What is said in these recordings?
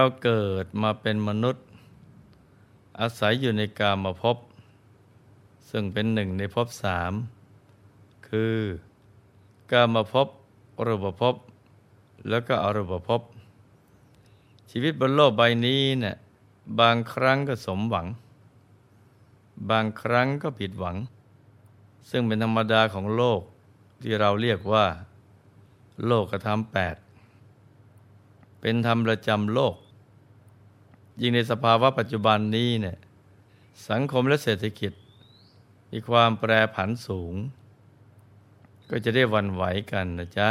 เราเกิดมาเป็นมนุษย์ อาศัยอยู่ในกามภพบ ซึ่งเป็นหนึ่งในภพสามคือกามภพบรูปภพแล้วก็อรูปภพชีวิตบนโลกใบนี้เนะี่ยบางครั้งก็สมหวัง บางครั้งก็ผิดหวัง ซึ่งเป็นธรรมดาของโลกที่เราเรียกว่า โลกธรรมแปดเป็นธรรมประจำโลก ยิ่งในสภาวะปัจจุบันนี้เนี่ยสังคมและเศรษฐกิจ มีความแปรผันสูง ก็จะได้วันไหวกันนะจ๊ะ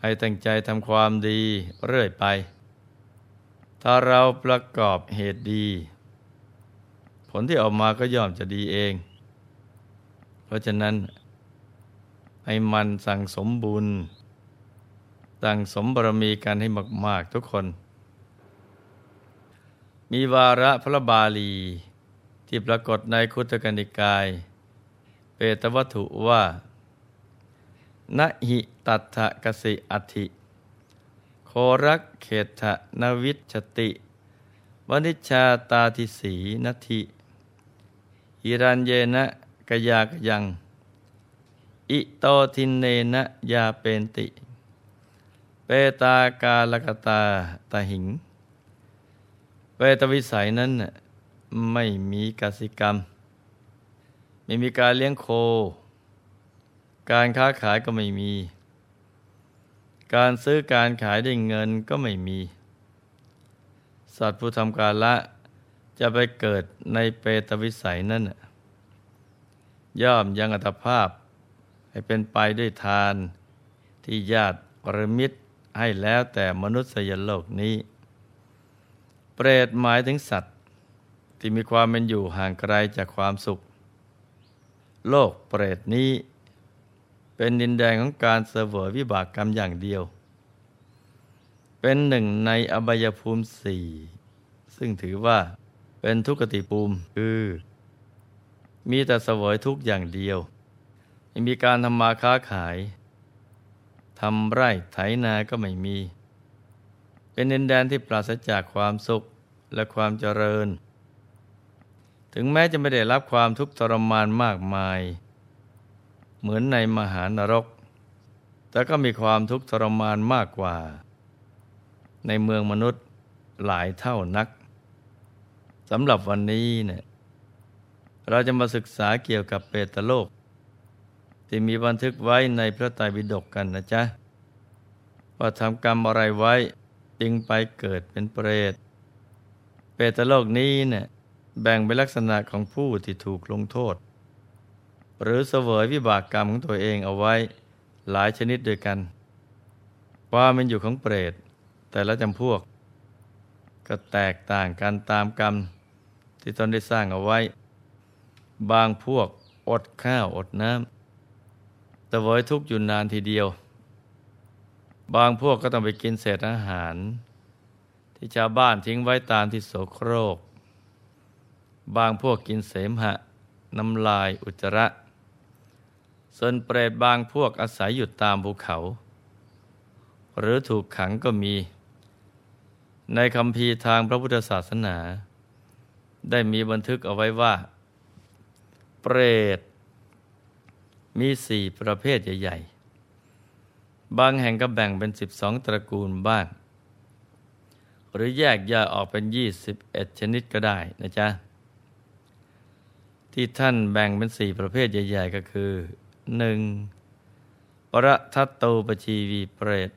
ให้ตั้งใจทำความดีเรื่อยไป ถ้าเราประกอบเหตุดี ผลที่ออกมาก็ย่อมจะดีเอง เพราะฉะนั้น ให้มันสั่งสมบุญสั่งสมบารมีกันให้มาก ๆ ทุกคน มีวาระพระบาลี ที่ปรากฏในคุตกนิกาย เปตวัตถุว่านหิตัทะกสิอธิโครักเขตะนวิชติวนิชาตาทิสีนัทิอิรันเยนะกยากยัง อิโตทินเนนะยาเปนติ เปตากาลกตาตาหิง เปตวิสัยนั้นไม่มีกสิกรรม ไม่มีการเลี้ยงโค การค้าขายก็ไม่มี การซื้อการขายได้เงินก็ไม่มี สัตว์ผู้ทำการละจะไปเกิดในเปตวิสัยนั้นย่อมยังอัตภาพ ให้เป็นไปด้วยทานที่ญาติปรมิตรให้แล้วแต่มนุษยโลกนี้ เปรตหมายถึงสัตว์ ที่มีความเป็นอยู่ห่างไกลจากความสุข โลกเปรตนี้ เป็นดินแดนของการเสวยวิบากกรรมอย่างเดียว เป็นหนึ่งในอบายภูมิสี่ซึ่งถือว่าเป็นทุกขติภูมิคือ มีแต่เสวยทุกอย่างเดียวไม่มีการทำมาค้าขายทำไร่ไถนาก็ไม่มี เป็นดินแดนที่ปราศจากความสุขและความเจริญ ถึงแม้จะไม่ได้รับความทุกข์ทรมานมากมาย เหมือนในมหานรก แต่ก็มีความทุกข์ทรมานมากกว่า ในเมืองมนุษย์หลายเท่านักสำหรับวันนี้เนี่ยเราจะมาศึกษาเกี่ยวกับเปตโลก ที่มีบันทึกไว้ในพระไตรปิฎกกันนะจ๊ะว่าทำกรรมอะไรไว้ จึงไปเกิดเป็นเปรต เปรตโลกนี้เนี่ยแบ่งเป็นลักษณะของผู้ที่ถูกลงโทษ หรือเสวยวิบากกรรมของตัวเองเอาไว้หลายชนิดด้วยกัน ความเป็นอยู่ของเปรต แต่ละจำพวก ก็แตกต่างกันตามกรรมที่ตนได้สร้างเอาไว้ บางพวกอดข้าวอดน้ำแต่วยทุกข์อยู่นานทีเดียว บางพวกก็ต้องไปกินเศษอาหาร ที่ชาวบ้านทิ้งไว้ตามที่โสโครก บางพวกกินเสมหะ น้ำลายอุจจาระ ส่วนเปรตบางพวกอาศัยอยู่ตามภูเขา หรือถูกขังก็มี ในคำพีทางพระพุทธศาสนา ได้มีบันทึกเอาไว้ว่า เปรตมีสี่ประเภทใหญ่ ๆ บางแห่งก็แบ่งเป็นสิบสองตระกูลบ้าง หรือแยกย่อยออกเป็นยี่สิบเอ็ดชนิดก็ได้นะจ๊ะ ที่ท่านแบ่งเป็นสี่ประเภทใหญ่ๆ ก็คือหนึ่งปรทัตโตปชีวีเปรต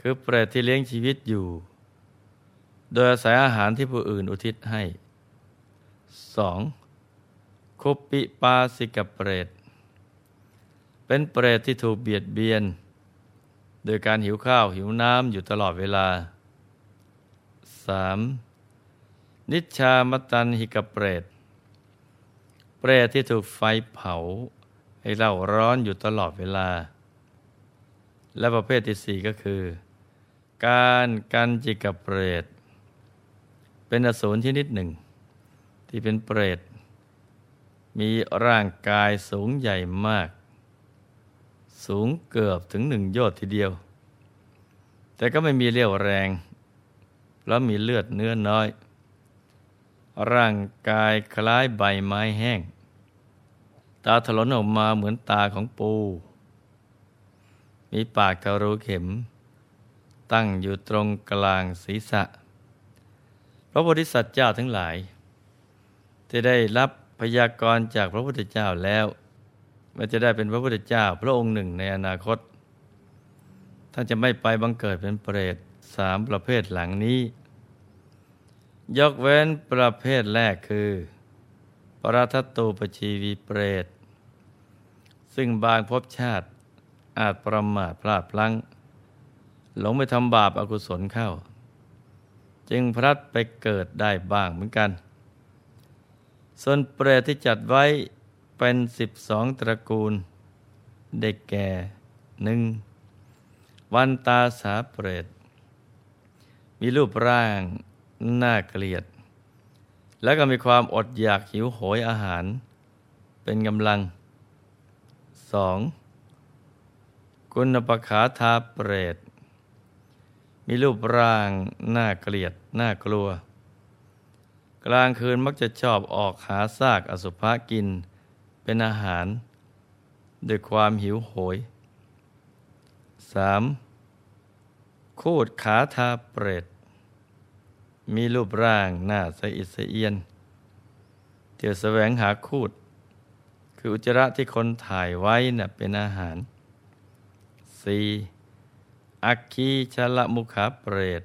คือเปรตที่เลี้ยงชีวิตอยู่ โดยอาศัยอาหารที่ผู้อื่นอุทิศให้สองคุปปิปาสิกเปรต เป็นเปรตที่ถูกเบียดเบียน โดยการหิวข้าวหิวน้ำอยู่ตลอดเวลา 3. นิชามตันหิกเปรต เปรตที่ถูกไฟเผา ให้เล่าร้อนอยู่ตลอดเวลา และประเภทที่สี่ก็คือ การกันจิกเปรต เป็นอสูรชนิดหนึ่ง ที่เป็นเปรต มีร่างกายสูงใหญ่มาก สูงเกือบถึงหนึ่งยชน์ทีเดียว แต่ก็ไม่มีเรี่ยวแรง เพราะมีเลือดเนื้อน้อย ร่างกายคล้ายใบไม้แห้ง ตาถลนออกมาเหมือนตาของปู มีปากทะลุเข็ม ตั้งอยู่ตรงกลางศีรษะ พระโพธิสัตว์เจ้าทั้งหลาย ที่ได้รับพยากรณ์จากพระพุทธเจ้าแล้ว ว่าจะได้เป็นพระพุทธเจ้าพระองค์หนึ่งในอนาคต ท่านจะไม่ไปบังเกิดเป็นเปรตสามประเภทหลังนี้ ยกเว้นประเภทแรกคือ ปรัตตูปชีวีเปรต ซึ่งบางภพชาติอาจประมาทพลาดพลั้ง หลงไปทำบาปอากุศลเข้า จึงพลัดไปเกิดได้บ้างเหมือนกัน ส่วนเปรตที่จัดไว้ เป็นสิบสองตระกูล เด็กแก่หนึ่งวันตาสาเปรตมีรูปร่างน่าเกลียด แล้วก็มีความอดอยากหิวโหยอาหาร เป็นกำลังสองกุณปขาทาเปรต มีรูปร่างน่าเกลียดน่ากลัว กลางคืนมักจะชอบออกหาซากอสุภะกิน เป็นอาหารด้วยความหิวโหย 3. คูดขาทาเปรต มีรูปร่างหน้าสะอิดสะเอียนเที่ยวแสวงหาคูด คืออุจจาระที่คนถ่ายไว้น่ะเป็นอาหาร 4. อักคีชละมุขาเปรต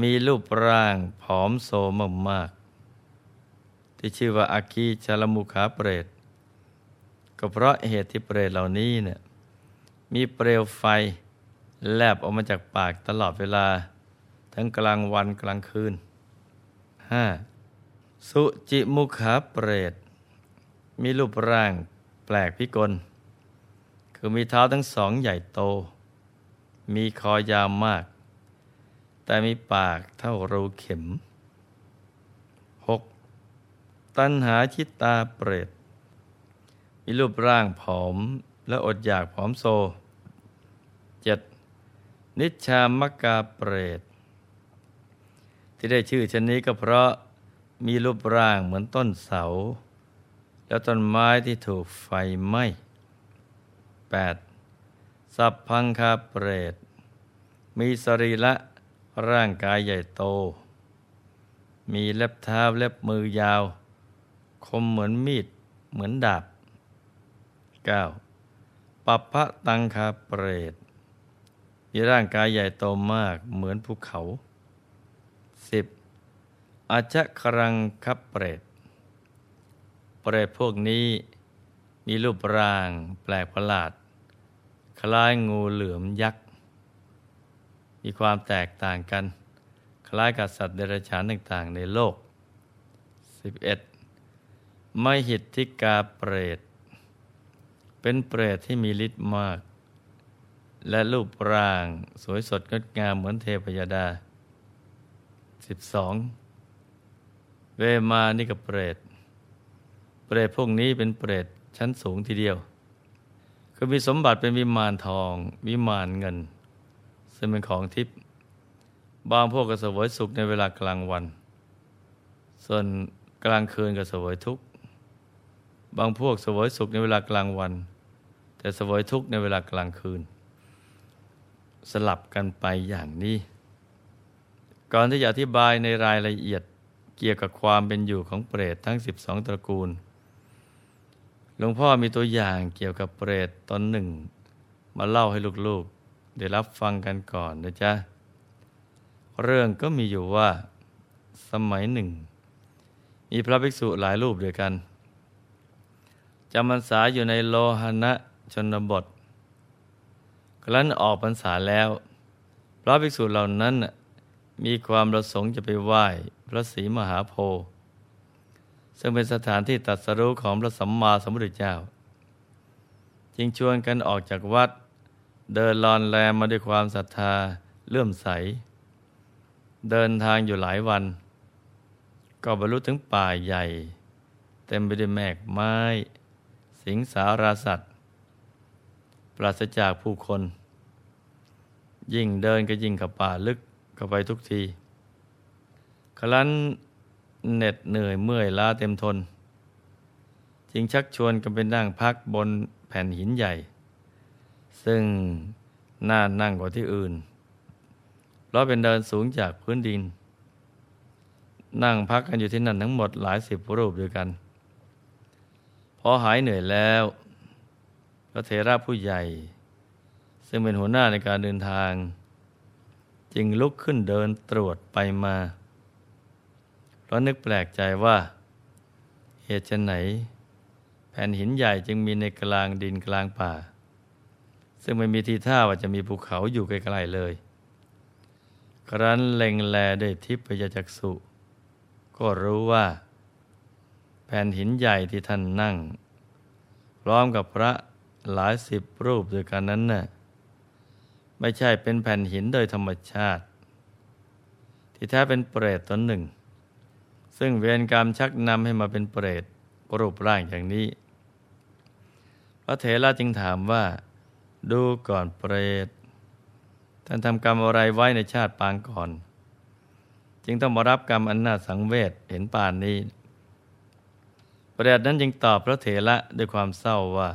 มีรูปร่างผอมโซมมาก ที่ชื่อว่าอาคีชลมุขาเปรต ก็เพราะเหตุที่เปรตเหล่านี้เนี่ยมีเปลวไฟแลบออกมาจากปากตลอดเวลา ทั้งกลางวันกลางคืน 5. สุจิมุขาเปรต มีรูปร่างแปลกพิกล คือมีเท้าทั้งสองใหญ่โต มีคอยาวมาก แต่มีปากเท่ารูเข็ม ตัณหาชิตตาเปรต มีรูปร่างผอมและอดอยากผอมโซเจ็ดนิชามกาเปรต ที่ได้ชื่อชนนี้ก็เพราะมีรูปร่างเหมือนต้นเสา และต้นไม้ที่ถูกไฟไหม้ 8. สัพพังคาเปรต มีสรีระร่างกายใหญ่โต มีเล็บเท้าเล็บมือยาว คมเหมือนมีด เหมือนดาบ 9. ปัปพะตังคาเปรตมีร่างกายใหญ่โตมากเหมือนภูเขา 10. อาชะครังคับเปรต เปรตพวกนี้มีรูปร่างแปลกประหลาด คล้ายงูเหลือมยักษ์ มีความแตกต่างกัน คล้ายกับสัตว์เดรัจฉานต่างๆในโลก 11. ไม่หิทธิกาเปรต เป็นเปรตที่มีฤทธิ์มาก และรูปร่างสวยสดงดงามเหมือนเทพยดา 12. เวมานิกเปรต เปรตพวกนี้เป็นเปรตชั้นสูงทีเดียว คือมีสมบัติเป็นวิมานทอง วิมานเงิน ซึ่งเป็นของทิพย์บางพวกก็เสวยสุขในเวลากลางวัน ส่วนกลางคืนก็เสวยทุกข์ บางพวกสวยสุขในเวลากลางวัน แต่สวยทุกข์ในเวลากลางคืน สลับกันไปอย่างนี้ ก่อนที่จะอธิบายในรายละเอียดเกี่ยวกับความเป็นอยู่ของเปรตทั้ง 12 ตระกูล หลวงพ่อมีตัวอย่างเกี่ยวกับเปรตตนหนึ่ง มาเล่าให้ลูกๆ ได้รับฟังกันก่อนนะจ๊ะ เรื่องก็มีอยู่ว่าสมัยหนึ่ง มีพระภิกษุหลายรูปด้วยกัน จำพรรษาอยู่ในโลหณะชนบทครั้นออกพรรษาแล้วพระภิกษุเหล่านั้นมีความประสงค์จะไปไหว้พระศรีมหาโพธิ์ซึ่งเป็นสถานที่ตัดสรุของพระสัมมาสัมพุทธเจ้า จึงชวนกันออกจากวัด เดินลอนแลมมาด้วยความศรัทธาเลื่อมใส เดินทางอยู่หลายวัน ก็บรรลุถึงป่าใหญ่ เต็มไปด้วยแมกไม้ สิงสาราสัตว์ ปราศจากผู้คน ยิ่งเดินก็ยิ่งกับป่าลึกเข้าไปทุกที ครั้นเหน็ดเหนื่อยเมื่อยล้าเต็มทน จึงชักชวนกันไปนั่งพักบนแผ่นหินใหญ่ ซึ่งน่านั่งกว่าที่อื่น เพราะเป็นเดินสูงจากพื้นดิน นั่งพักกันอยู่ที่นั่นทั้งหมดหลายสิบรูปด้วยกัน อหายเหนื่อยแล้ว พระเถระผู้ใหญ่ ซึ่งเป็นหัวหน้าในการเดินทาง จึงลุกขึ้นเดินตรวจไปมาเพราะนึกแปลกใจว่า เหตุไหน แผ่นหินใหญ่จึงมีในกลางดินกลางป่า ซึ่งไม่มีทีท่าว่าจะมีภูเขาอยู่ไกลๆเลย ครั้นเล็งแลด้วยทิพยจักษุก็รู้ว่า แผ่นหินใหญ่ที่ท่านนั่ง พร้อมกับพระหลายสิบรูปด้วยกันนั้นน่ะไม่ใช่เป็นแผ่นหินโดยธรรมชาติ ที่แท้เป็นเปรตตนหนึ่ง ซึ่งเวรกรรมชักนำให้มาเป็นเปรตรูปร่างอย่างนี้ พระเถระจึงถามว่า ดูก่อนเปรตท่านทำกรรมอะไรไว้ในชาติปางก่อน จึงต้องมารับกรรมอันน่าสังเวชเห็นป่านนี้ ปรตนั้นจึงตอบพระเถระด้วยความเศร้าว่า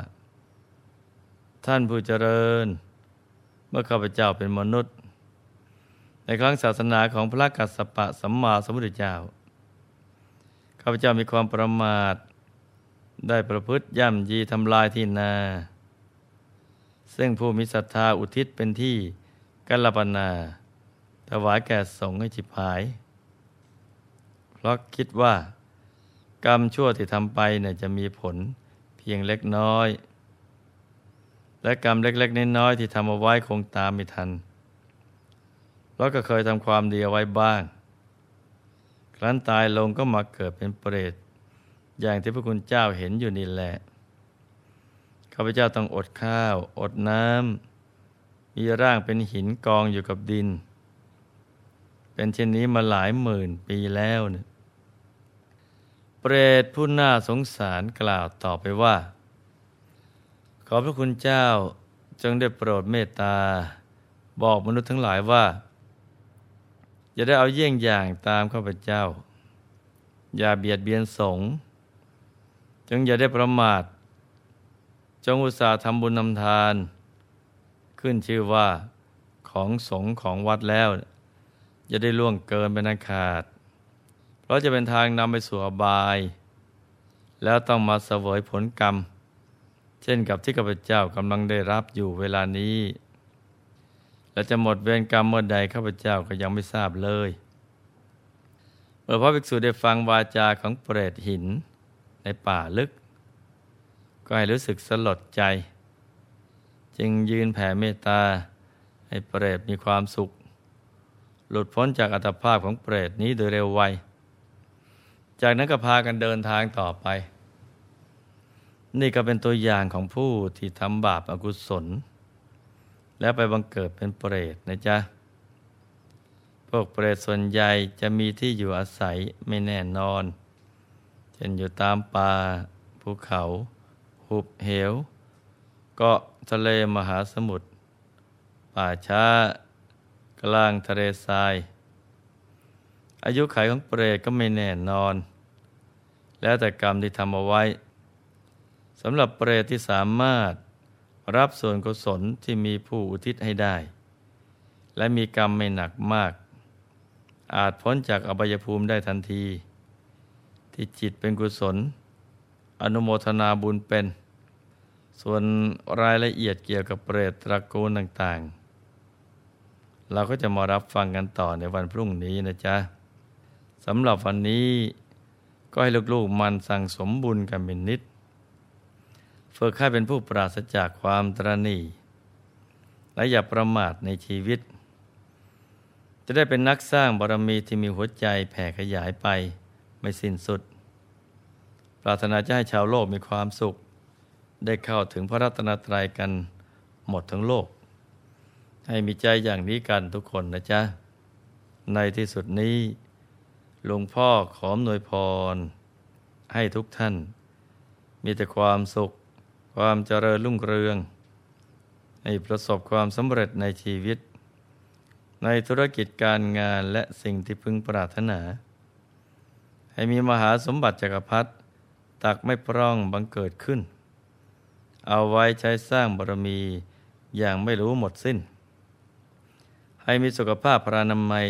ท่านผู้เจริญ เมื่อข้าพเจ้าเป็นมนุษย์ ในครั้งศาสนาของพระกัสสปะสัมมาสัมพุทธเจ้าข้าพเจ้ามีความประมาท ได้ประพฤติย่ำยีทำลายที่นา ซึ่งผู้มีศรัทธาอุทิศเป็นที่กัลปนาถวายแก่สงฆ์ให้จิบหาย เพราะคิดว่า กรรมชั่วที่ทำไปเนี่ยจะมีผลเพียงเล็กน้อย และกรรมเล็กๆน้อยๆที่ทำเอาไว้คงตามไม่ทัน เพราะก็เคยทำความดีเอาไว้บ้าง ครั้นตายลงก็มาเกิดเป็นเปรต อย่างที่พระคุณเจ้าเห็นอยู่นี่แหละ ข้าพเจ้าต้องอดข้าว อดน้ำ มีร่างเป็นหินกองอยู่กับดิน เป็นเช่นนี้มาหลายหมื่นปีแล้วเนี่ย เปรตผู้น่าสงสารกล่าวต่อไปว่า ขอพระคุณเจ้าจงได้โปรดเมตตา บอกมนุษย์ทั้งหลายว่าอย่าได้เอาเยี่ยงอย่างตามข้าพเจ้า อย่าเบียดเบียนสงฆ์จงอย่าได้ประมาท จงอุตส่าห์ทำบุญนำทาน ขึ้นชื่อว่าของสงฆ์ของวัดแล้ว อย่าได้ล่วงเกินเป็นอันขาด เพราะจะเป็นทางนำไปสู่อบาย แล้วต้องมาเสวยผลกรรม เช่นกับที่ข้าพเจ้ากำลังได้รับอยู่เวลานี้ และจะหมดเวรกรรมเมื่อใดข้าพเจ้าก็ยังไม่ทราบเลย เมื่อพระภิกษุได้ฟังวาจาของเปรตหินในป่าลึก ก็ให้รู้สึกสลดใจ จึงยืนแผ่เมตตาให้เปรตมีความสุข หลุดพ้นจากอัตภาพของเปรตนี้โดยเร็วไว จากนั้นก็พากันเดินทางต่อไป นี่ก็เป็นตัวอย่างของผู้ที่ทำบาปอากุศล แล้วไปบังเกิดเป็นเปรตนะจ๊ะ พวกเปรตส่วนใหญ่จะมีที่อยู่อาศัยไม่แน่นอน เช่นอยู่ตามป่าภูเขา หุบเหว เกาะทะเลมหาสมุทรป่าช้ากลางทะเลทราย อายุขัยของเปรตก็ไม่แน่นอน แล้วแต่กรรมที่ทำเอาไว้สำหรับเปรตที่สามารถรับส่วนกุศลที่มีผู้อุทิศให้ได้ และมีกรรมไม่หนักมาก อาจพ้นจากอบายภูมิได้ทันที ที่จิตเป็นกุศล อนุโมทนาบุญเป็น ส่วนรายละเอียดเกี่ยวกับเปรตตระกูลต่างๆ เราก็จะมารับฟังกันต่อในวันพรุ่งนี้นะจ๊ะ สำหรับวันนี้ก็ให้ลูกๆมันสั่งสมบุญกันเป็นนิด ฝึกให้เป็นผู้ปราศจากความตรณีและอย่าประมาทในชีวิต จะได้เป็นนักสร้างบารมีที่มีหัวใจแผ่ขยายไปไม่สิ้นสุด ปรารถนาจะให้ชาวโลกมีความสุข ได้เข้าถึงพระรัตนตรัยกันหมดทั้งโลก ให้มีใจอย่างนี้กันทุกคนนะจ๊ะ ในที่สุดนี้ หลวงพ่อขอมนวยพร ให้ทุกท่าน มีแต่ความสุข ความเจริญรุ่งเรือง ให้ประสบความสำเร็จในชีวิต ในธุรกิจการงานและสิ่งที่พึงปรารถนา ให้มีมหาสมบัติจักรพรรดิตักไม่พร่องบังเกิดขึ้น เอาไว้ใช้สร้างบารมีอย่างไม่รู้หมดสิ้น ให้มีสุขภาพพรานามัย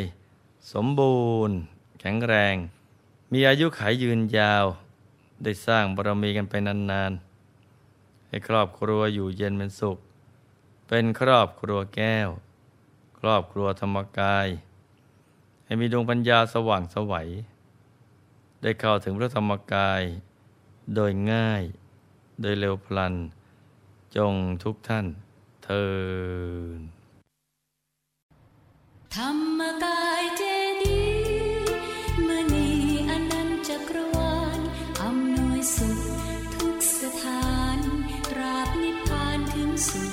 สมบูรณ์ แข็งแรง มีอายุขัยยืนยาว ได้สร้างบารมีกันไปนานๆ ให้ครอบครัวอยู่เย็นเป็นสุข เป็นครอบครัวแก้ว ครอบครัวธรรมกาย ให้มีดวงปัญญาสว่างสวัย ได้เข้าถึงพระธรรมกาย โดยง่าย โดยเร็วพลัน จงทุกท่านเทินธรรมกายเจ listen.